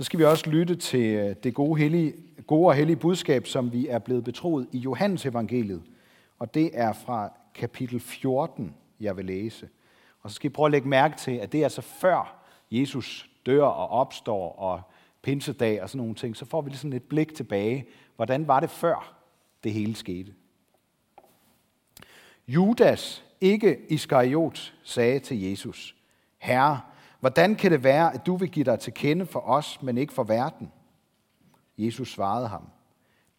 så skal vi også lytte til øh, det gode, hellige, gode og hellige budskab, som vi er blevet betroet i Johannes evangeliet. Og det er fra kapitel 14, jeg vil læse. Og så skal I prøve at lægge mærke til, at det er altså før Jesus dør og opstår og pinsedag og sådan nogle ting. Så får vi ligesom et blik tilbage. Hvordan var det før det hele skete? Judas, ikke Iskariot, sagde til Jesus, Herre, hvordan kan det være, at du vil give dig til kende for os, men ikke for verden? Jesus svarede ham,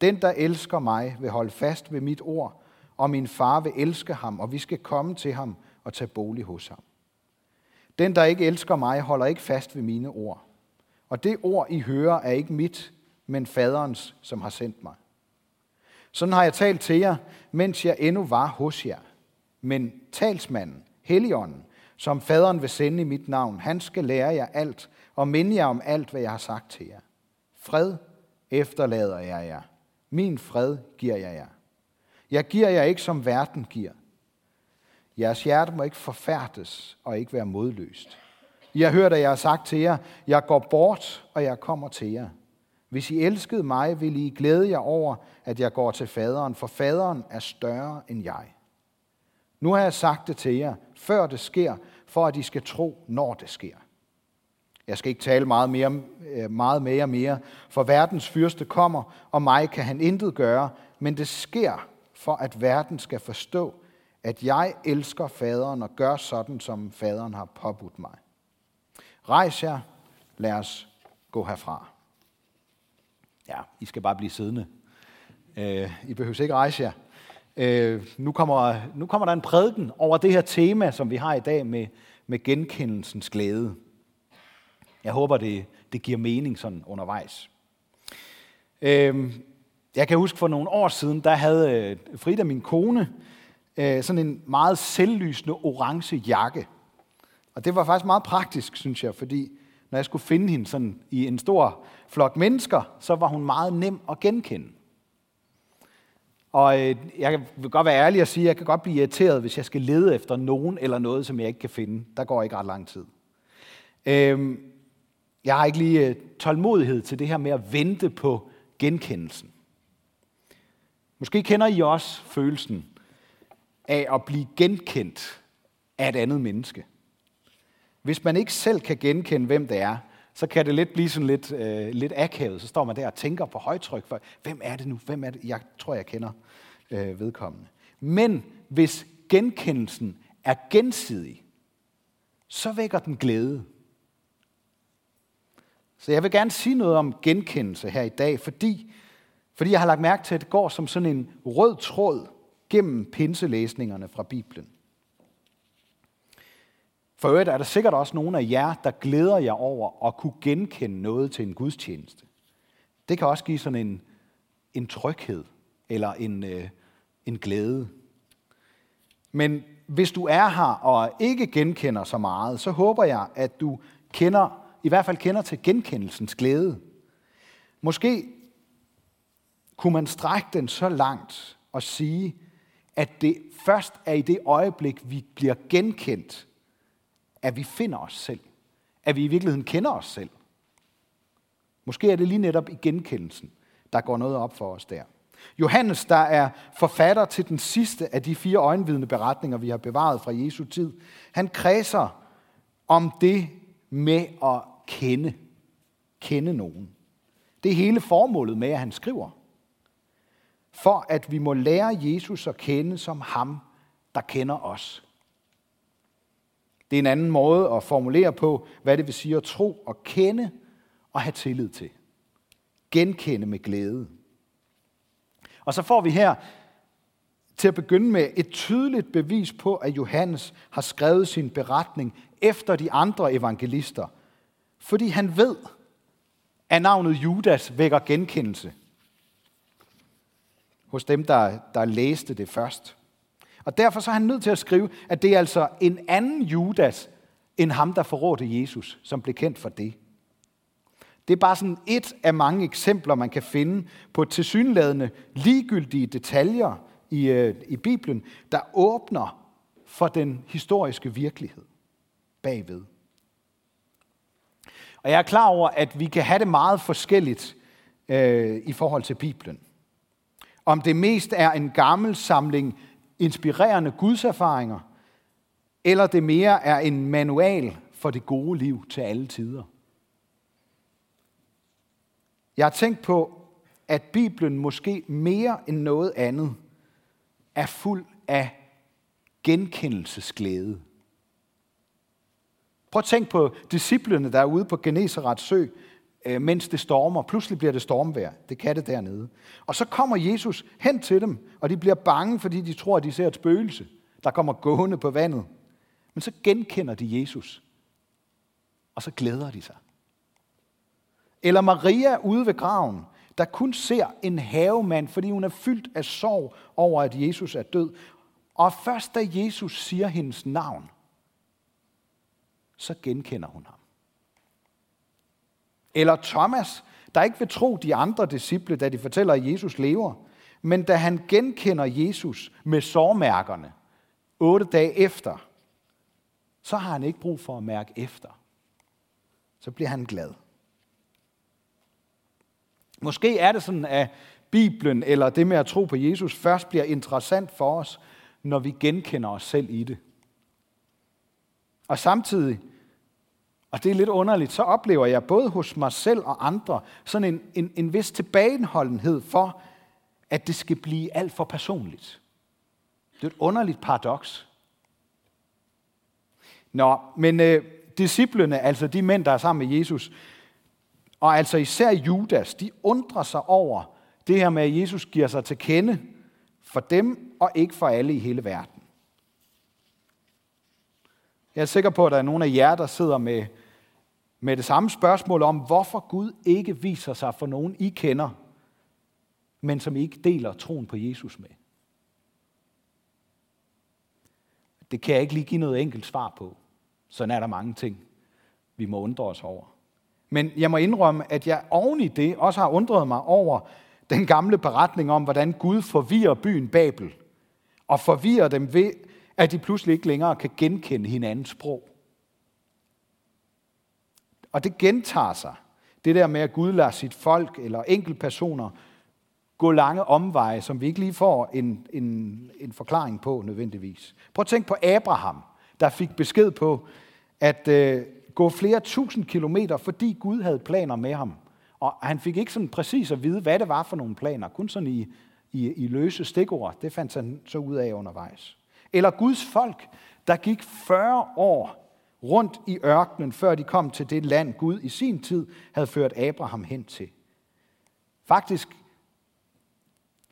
Den, der elsker mig, vil holde fast ved mit ord, og min far vil elske ham, og vi skal komme til ham og tage bolig hos ham. Den, der ikke elsker mig, holder ikke fast ved mine ord. Og det ord, I hører, er ikke mit, men faderens, som har sendt mig. Sådan har jeg talt til jer, mens jeg endnu var hos jer. Men talsmanden, Helligånden, som faderen vil sende i mit navn, han skal lære jer alt og minde jer om alt, hvad jeg har sagt til jer. Fred efterlader jeg jer. Min fred giver jeg jer. Jeg giver jer ikke, som verden giver. Jeres hjerte må ikke forfærdes og ikke være modløst. I har hørt, at jeg har sagt til jer, jeg går bort, og jeg kommer til jer. Hvis I elskede mig, ville I glæde jer over, at jeg går til faderen, for faderen er større end jeg. Nu har jeg sagt det til jer, før det sker, for at I skal tro, når det sker. Jeg skal ikke tale meget, mere, øh, meget mere mere, for verdens fyrste kommer, og mig kan han intet gøre, men det sker, for at verden skal forstå, at jeg elsker faderen og gør sådan, som faderen har påbudt mig. Rejs jer, lad os gå herfra. Ja, I skal bare blive siddende. Øh, I behøver ikke rejse jer. Øh, nu, kommer, nu kommer der en prædiken over det her tema, som vi har i dag med, med genkendelsens glæde. Jeg håber, det, det giver mening sådan undervejs. Øh, jeg kan huske for nogle år siden, der havde øh, Frida, min kone, øh, sådan en meget selvlysende orange jakke. Og det var faktisk meget praktisk, synes jeg, fordi når jeg skulle finde hende sådan i en stor flok mennesker, så var hun meget nem at genkende. Og øh, jeg vil godt være ærlig og sige, at jeg kan godt blive irriteret, hvis jeg skal lede efter nogen eller noget, som jeg ikke kan finde. Der går ikke ret lang tid. Øhm, jeg har ikke lige øh, tålmodighed til det her med at vente på genkendelsen. Måske kender I også følelsen af at blive genkendt af et andet menneske. Hvis man ikke selv kan genkende, hvem det er, så kan det lidt blive sådan lidt, øh, lidt akavet. Så står man der og tænker på højtryk, for hvem er det nu? Hvem er det? Jeg tror, jeg kender øh, vedkommende. Men hvis genkendelsen er gensidig, så vækker den glæde. Så jeg vil gerne sige noget om genkendelse her i dag, fordi, fordi jeg har lagt mærke til, at det går som sådan en rød tråd gennem pinselæsningerne fra Bibelen. For øvrigt er der sikkert også nogle af jer, der glæder jer over at kunne genkende noget til en gudstjeneste. Det kan også give sådan en, en tryghed eller en, øh, en glæde. Men hvis du er her og ikke genkender så meget, så håber jeg, at du kender, i hvert fald kender til genkendelsens glæde. Måske kunne man strække den så langt og sige, at det først er i det øjeblik, vi bliver genkendt, at vi finder os selv. At vi i virkeligheden kender os selv. Måske er det lige netop i genkendelsen, der går noget op for os der. Johannes, der er forfatter til den sidste af de fire øjenvidende beretninger, vi har bevaret fra Jesu tid, han kredser om det med at kende. Kende nogen. Det er hele formålet med, at han skriver. For at vi må lære Jesus at kende som ham, der kender os. Det er en anden måde at formulere på, hvad det vil sige at tro og kende og have tillid til. Genkende med glæde. Og så får vi her til at begynde med et tydeligt bevis på, at Johannes har skrevet sin beretning efter de andre evangelister. Fordi han ved, at navnet Judas vækker genkendelse hos dem, der, der læste det først. Og derfor så er han nødt til at skrive, at det er altså en anden Judas, end ham, der forrådte Jesus, som blev kendt for det. Det er bare sådan et af mange eksempler, man kan finde på tilsyneladende ligegyldige detaljer i, øh, i Bibelen, der åbner for den historiske virkelighed bagved. Og jeg er klar over, at vi kan have det meget forskelligt øh, i forhold til Bibelen. Om det mest er en gammel samling inspirerende gudserfaringer, eller det mere er en manual for det gode liv til alle tider. Jeg har tænkt på, at Bibelen måske mere end noget andet er fuld af genkendelsesglæde. Prøv at tænk på disciplene, der er ude på Geneserets sø, øh, mens det stormer. Pludselig bliver det stormvejr. Det kan det dernede. Og så kommer Jesus hen til dem, og de bliver bange, fordi de tror, at de ser et spøgelse, der kommer gående på vandet. Men så genkender de Jesus, og så glæder de sig. Eller Maria ude ved graven, der kun ser en havemand, fordi hun er fyldt af sorg over, at Jesus er død. Og først da Jesus siger hendes navn, så genkender hun ham. Eller Thomas, der ikke vil tro de andre disciple, da de fortæller, at Jesus lever, men da han genkender Jesus med sårmærkerne otte dage efter, så har han ikke brug for at mærke efter. Så bliver han glad. Måske er det sådan, at Bibelen eller det med at tro på Jesus først bliver interessant for os, når vi genkender os selv i det. Og samtidig, og det er lidt underligt, så oplever jeg både hos mig selv og andre sådan en, en, en vis tilbageholdenhed for, at det skal blive alt for personligt. Det er et underligt paradoks. Nå, men øh, disciplene, altså de mænd, der er sammen med Jesus, og altså især Judas, de undrer sig over det her med, at Jesus giver sig til kende for dem og ikke for alle i hele verden. Jeg er sikker på, at der er nogle af jer, der sidder med, med det samme spørgsmål om, hvorfor Gud ikke viser sig for nogen, I kender, men som I ikke deler troen på Jesus med. Det kan jeg ikke lige give noget enkelt svar på. Sådan er der mange ting, vi må undre os over. Men jeg må indrømme, at jeg oven i det også har undret mig over den gamle beretning om, hvordan Gud forvirrer byen Babel. Og forvirrer dem ved, at de pludselig ikke længere kan genkende hinandens sprog. Og det gentager sig. Det der med, at Gud lader sit folk eller enkeltpersoner gå lange omveje, som vi ikke lige får en, en, en forklaring på nødvendigvis. Prøv at tænke på Abraham, der fik besked på, at øh, gå flere tusind kilometer, fordi Gud havde planer med ham. Og han fik ikke sådan præcis at vide, hvad det var for nogle planer. Kun sådan i, i, i løse stikord. Det fandt han så ud af undervejs. Eller Guds folk, der gik 40 år rundt i ørkenen, før de kom til det land, Gud i sin tid havde ført Abraham hen til. Faktisk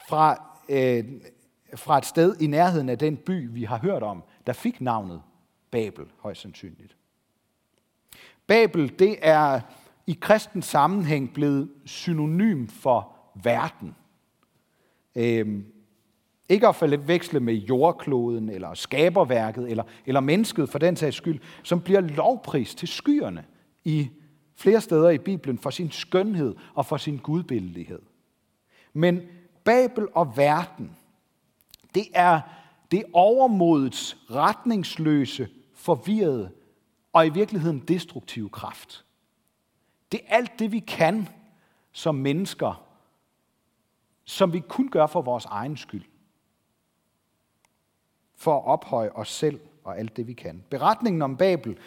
fra, øh, fra et sted i nærheden af den by, vi har hørt om, der fik navnet Babel, højst sandsynligt. Babel, det er i kristen sammenhæng blevet synonym for verden. Øhm, ikke at forveksle med jordkloden, eller skaberværket, eller, eller mennesket for den sags skyld, som bliver lovpris til skyerne i flere steder i Bibelen for sin skønhed og for sin gudbildelighed. Men Babel og verden, det er det overmodets retningsløse, forvirrede og i virkeligheden destruktive kraft. Det er alt det, vi kan som mennesker, som vi kun gør for vores egen skyld. For at ophøje os selv og alt det, vi kan. Beretningen om Babel,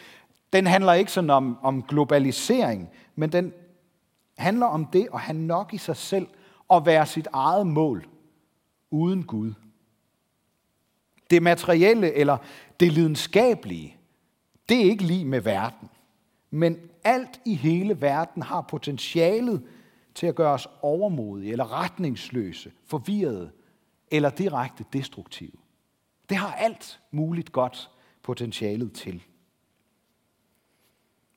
den handler ikke sådan om, om globalisering, men den handler om det at have nok i sig selv og være sit eget mål uden Gud. Det materielle eller det lidenskabelige, det er ikke lige med verden. Men alt i hele verden har potentialet til at gøre os overmodige, eller retningsløse, forvirrede, eller direkte destruktive. Det har alt muligt godt potentialet til.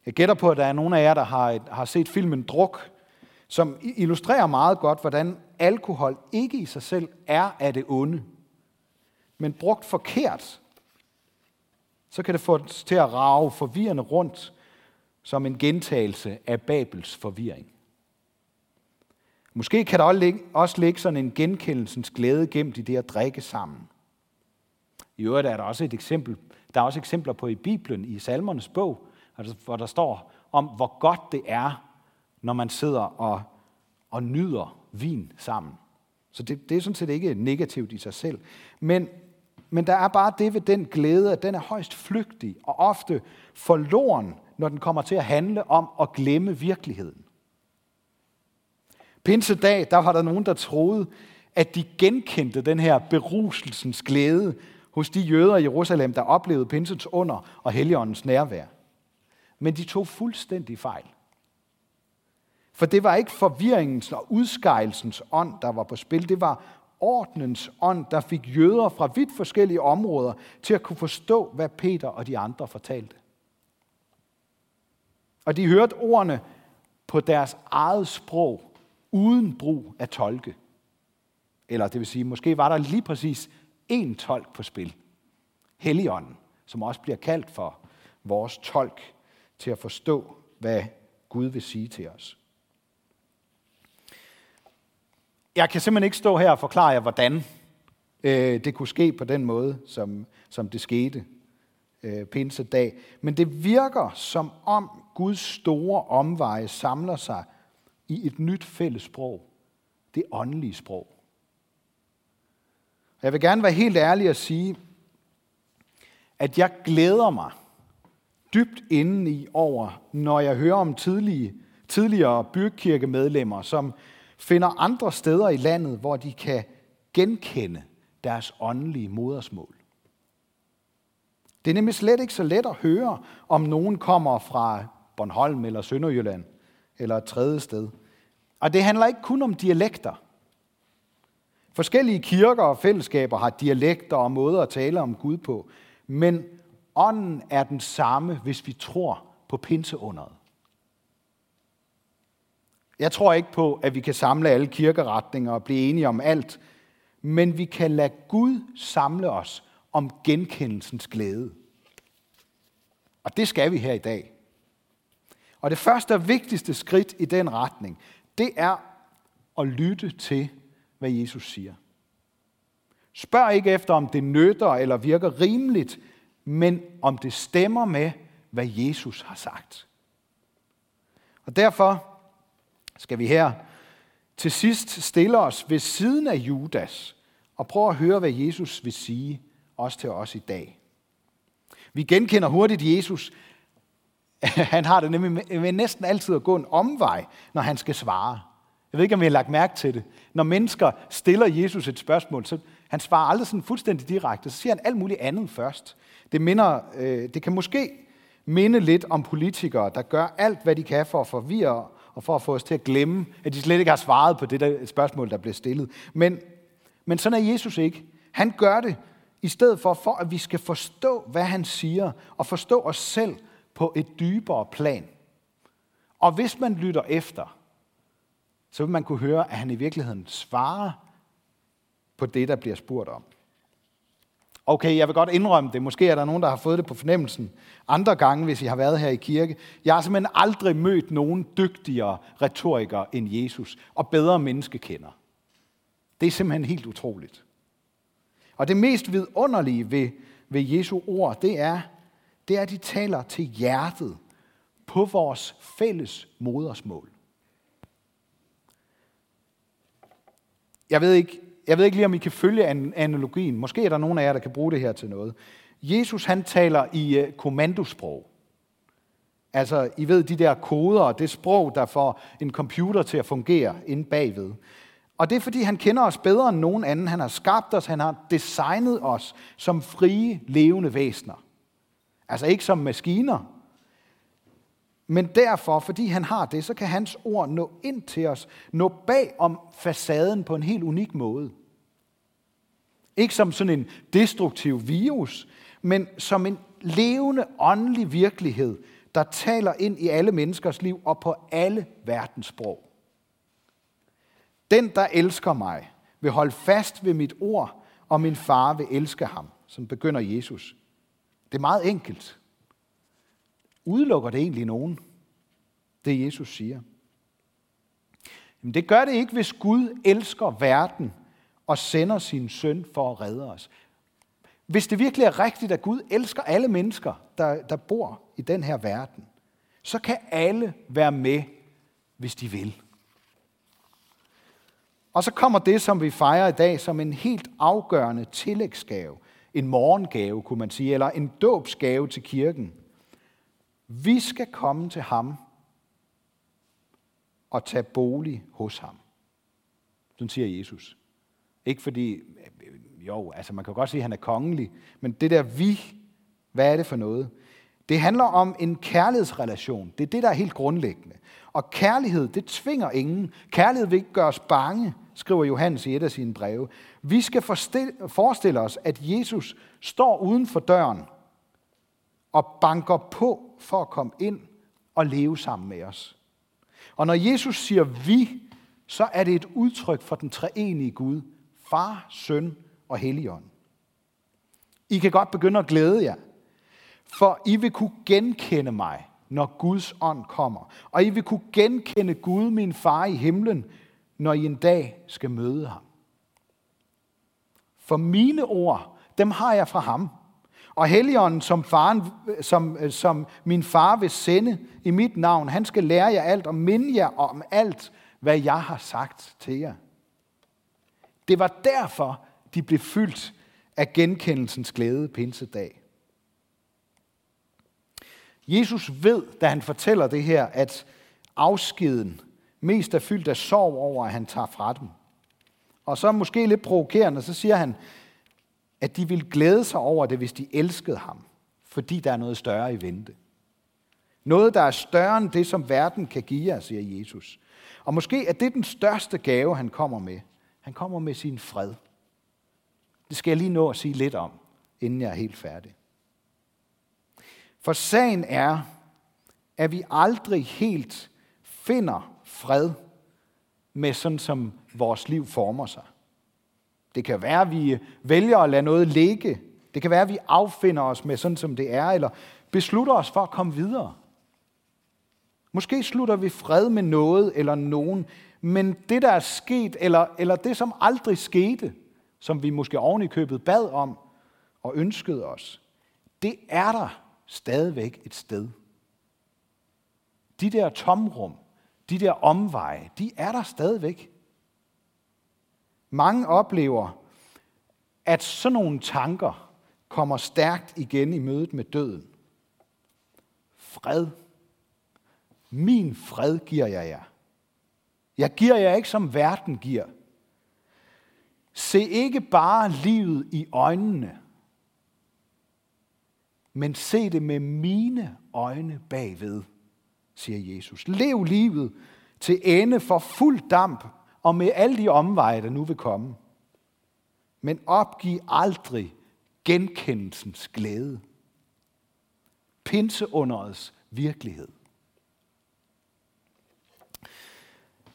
Jeg gætter på, at der er nogle af jer, der har, har set filmen Druk, som illustrerer meget godt, hvordan alkohol ikke i sig selv er af det onde. Men brugt forkert, så kan det få os til at rave forvirrende rundt som en gentagelse af Babels forvirring. Måske kan der også ligge sådan en genkendelsens glæde gemt i det at drikke sammen. I øvrigt er der også et eksempel, der er også eksempler på i Bibelen, i Salmernes bog, hvor der står om, hvor godt det er, når man sidder og, og nyder vin sammen. Så det, det er sådan set ikke negativt i sig selv. Men, men der er bare det ved den glæde, at den er højst flygtig og ofte forloren, når den kommer til at handle om at glemme virkeligheden. Pinsedag, der var der nogen, der troede, at de genkendte den her beruselsens glæde hos de jøder i Jerusalem, der oplevede pinsens under og heligåndens nærvær. Men de tog fuldstændig fejl. For det var ikke forvirringens og udskejelsens ånd, der var på spil. Det var ordnens ånd, der fik jøder fra vidt forskellige områder til at kunne forstå, hvad Peter og de andre fortalte. Og de hørte ordene på deres eget sprog, uden brug af tolke. Eller det vil sige, måske var der lige præcis én tolk på spil. Helligånden, som også bliver kaldt for vores tolk til at forstå, hvad Gud vil sige til os. Jeg kan simpelthen ikke stå her og forklare jer, hvordan øh, det kunne ske på den måde, som, som det skete øh, pinsedag. Men det virker som om Guds store omveje samler sig i et nyt fælles sprog. Det åndelige sprog. Jeg vil gerne være helt ærlig og sige, at jeg glæder mig dybt indeni over, når jeg hører om tidlige, tidligere byrkirkemedlemmer, som finder andre steder i landet, hvor de kan genkende deres åndelige modersmål. Det er nemlig slet ikke så let at høre, om nogen kommer fra Bornholm eller Sønderjylland eller et tredje sted. Og det handler ikke kun om dialekter. Forskellige kirker og fællesskaber har dialekter og måder at tale om Gud på, men ånden er den samme, hvis vi tror på pinseunderet. Jeg tror ikke på, at vi kan samle alle kirkeretninger og blive enige om alt, men vi kan lade Gud samle os om genkendelsens glæde. Og det skal vi her i dag. Og det første og vigtigste skridt i den retning, det er at lytte til, hvad Jesus siger. Spørg ikke efter, om det nytter eller virker rimeligt, men om det stemmer med, hvad Jesus har sagt. Og derfor skal vi her til sidst stille os ved siden af Judas og prøve at høre, hvad Jesus vil sige, også til os i dag. Vi genkender hurtigt Jesus. Han har det nemlig med næsten altid at gå en omvej, når han skal svare. Jeg ved ikke, om vi har lagt mærke til det. Når mennesker stiller Jesus et spørgsmål, så han svarer aldrig sådan fuldstændig direkte. Så siger han alt muligt andet først. Det, minder, øh, det kan måske minde lidt om politikere, der gør alt, hvad de kan for at forvirre og for at få os til at glemme, at de slet ikke har svaret på det der spørgsmål, der blev stillet. Men, men sådan er Jesus ikke. Han gør det i stedet for, for at vi skal forstå, hvad han siger, og forstå os selv på et dybere plan. Og hvis man lytter efter, så vil man kunne høre, at han i virkeligheden svarer på det, der bliver spurgt om. Okay, jeg vil godt indrømme det. Måske er der nogen, der har fået det på fornemmelsen andre gange, hvis I har været her i kirke. Jeg har simpelthen aldrig mødt nogen dygtigere retoriker end Jesus og bedre menneskekender. Det er simpelthen helt utroligt. Og det mest vidunderlige ved, ved Jesu ord, det er, det er, at de taler til hjertet på vores fælles modersmål. Jeg ved ikke, jeg ved ikke lige, om I kan følge analogien. Måske er der nogen af jer, der kan bruge det her til noget. Jesus, han taler i øh, kommandosprog. Altså, I ved, de der koder, det sprog, der får en computer til at fungere inde bagved. Og det er, fordi han kender os bedre end nogen anden. Han har skabt os, han har designet os som frie, levende væsener. Altså ikke som maskiner. Men derfor, fordi han har det, så kan hans ord nå ind til os, nå bag om facaden på en helt unik måde. Ikke som sådan en destruktiv virus, men som en levende åndelig virkelighed, der taler ind i alle menneskers liv og på alle verdens sprog. Den, der elsker mig, vil holde fast ved mit ord, og min far vil elske ham, som begynder Jesus. Det er meget enkelt. Udelukker det egentlig nogen, det Jesus siger? Men det gør det ikke, hvis Gud elsker verden og sender sin søn for at redde os. Hvis det virkelig er rigtigt, at Gud elsker alle mennesker, der, der bor i den her verden, så kan alle være med, hvis de vil. Og så kommer det, som vi fejrer i dag, som en helt afgørende tillægsgave. En morgengave, kunne man sige, eller en dåbsgave til kirken. Vi skal komme til ham og tage bolig hos ham. Sådan siger Jesus. Ikke fordi, jo, altså man kan godt sige, at han er kongelig, men det der vi, hvad er det for noget? Det handler om en kærlighedsrelation. Det er det, der er helt grundlæggende. Og kærlighed, det tvinger ingen. Kærlighed vil ikke gøre os bange, skriver Johannes i et af sine breve. Vi skal forestille os, at Jesus står uden for døren og banker på for at komme ind og leve sammen med os. Og når Jesus siger vi, så er det et udtryk for den treenige Gud, far, søn og helligånd. I kan godt begynde at glæde jer, for I vil kunne genkende mig, når Guds ånd kommer. Og I vil kunne genkende Gud, min far i himlen, når I en dag skal møde ham. For mine ord, dem har jeg fra ham. Og Helligånden, som, faren, som, som min far vil sende i mit navn, han skal lære jer alt og minde jer om alt, hvad jeg har sagt til jer. Det var derfor, de blev fyldt af genkendelsens glæde pinsedag. Jesus ved, da han fortæller det her, at afskeden mest er fyldt af sorg over, at han tager fra dem. Og så måske lidt provokerende, så siger han, at de vil glæde sig over det, hvis de elskede ham, fordi der er noget større i vente. Noget, der er større end det, som verden kan give jer, siger Jesus. Og måske er det den største gave, han kommer med. Han kommer med sin fred. Det skal jeg lige nå at sige lidt om, inden jeg er helt færdig. For sagen er, at vi aldrig helt finder fred med sådan, som vores liv former sig. Det kan være, at vi vælger at lade noget ligge. Det kan være, at vi affinder os med sådan, som det er, eller beslutter os for at komme videre. Måske slutter vi fred med noget eller nogen, men det, der er sket, eller, eller det, som aldrig skete, som vi måske oven i købet bad om og ønskede os, det er der stadigvæk et sted. De der tomrum, de der omveje, de er der stadigvæk. Mange oplever, at sådan nogle tanker kommer stærkt igen i mødet med døden. Fred. Min fred giver jeg jer. Jeg giver jer ikke, som verden giver. Se ikke bare livet i øjnene, men se det med mine øjne bagved, siger Jesus. Lev livet til ende for fuld damp og med alle de omveje, der nu vil komme. Men opgiv aldrig genkendelsens glæde. Pinseunderets virkelighed.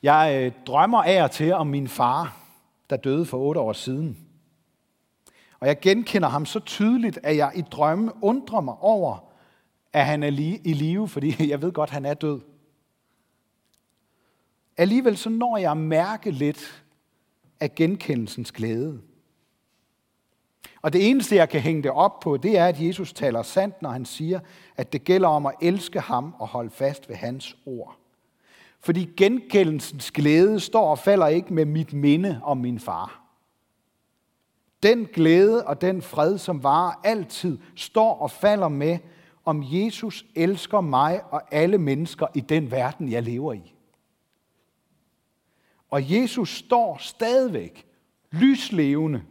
Jeg øh, drømmer af og til om min far, der døde for otte år siden. Og jeg genkender ham så tydeligt, at jeg i drømme undrer mig over, at han er i live, fordi jeg ved godt, at han er død. Alligevel så når jeg at mærke lidt af genkendelsens glæde. Og det eneste, jeg kan hænge det op på, det er, at Jesus taler sandt, når han siger, at det gælder om at elske ham og holde fast ved hans ord. Fordi genkendelsens glæde står og falder ikke med mit minde om min far. Den glæde og den fred, som varer altid, står og falder med, om Jesus elsker mig og alle mennesker i den verden, jeg lever i. Og Jesus står stadigvæk lyslevende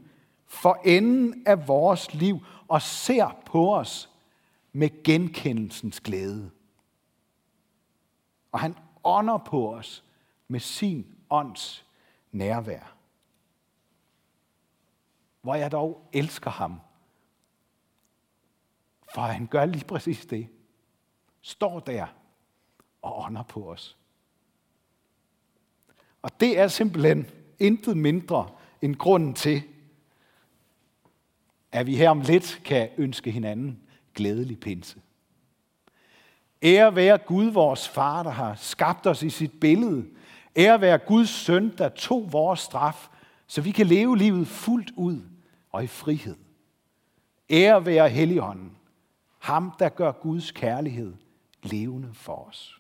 for enden af vores liv og ser på os med genkendelsens glæde. Og han ånder på os med sin ånds nærvær. Hvor jeg dog elsker ham. For han gør lige præcis det. Står der og ånder på os. Og det er simpelthen intet mindre end grunden til, at vi her om lidt kan ønske hinanden glædelig pinse. Ære være Gud, vores far, der har skabt os i sit billede. Ære være Guds søn, der tog vores straf, så vi kan leve livet fuldt ud og i frihed. Ære være Helligånden, ham der gør Guds kærlighed levende for os.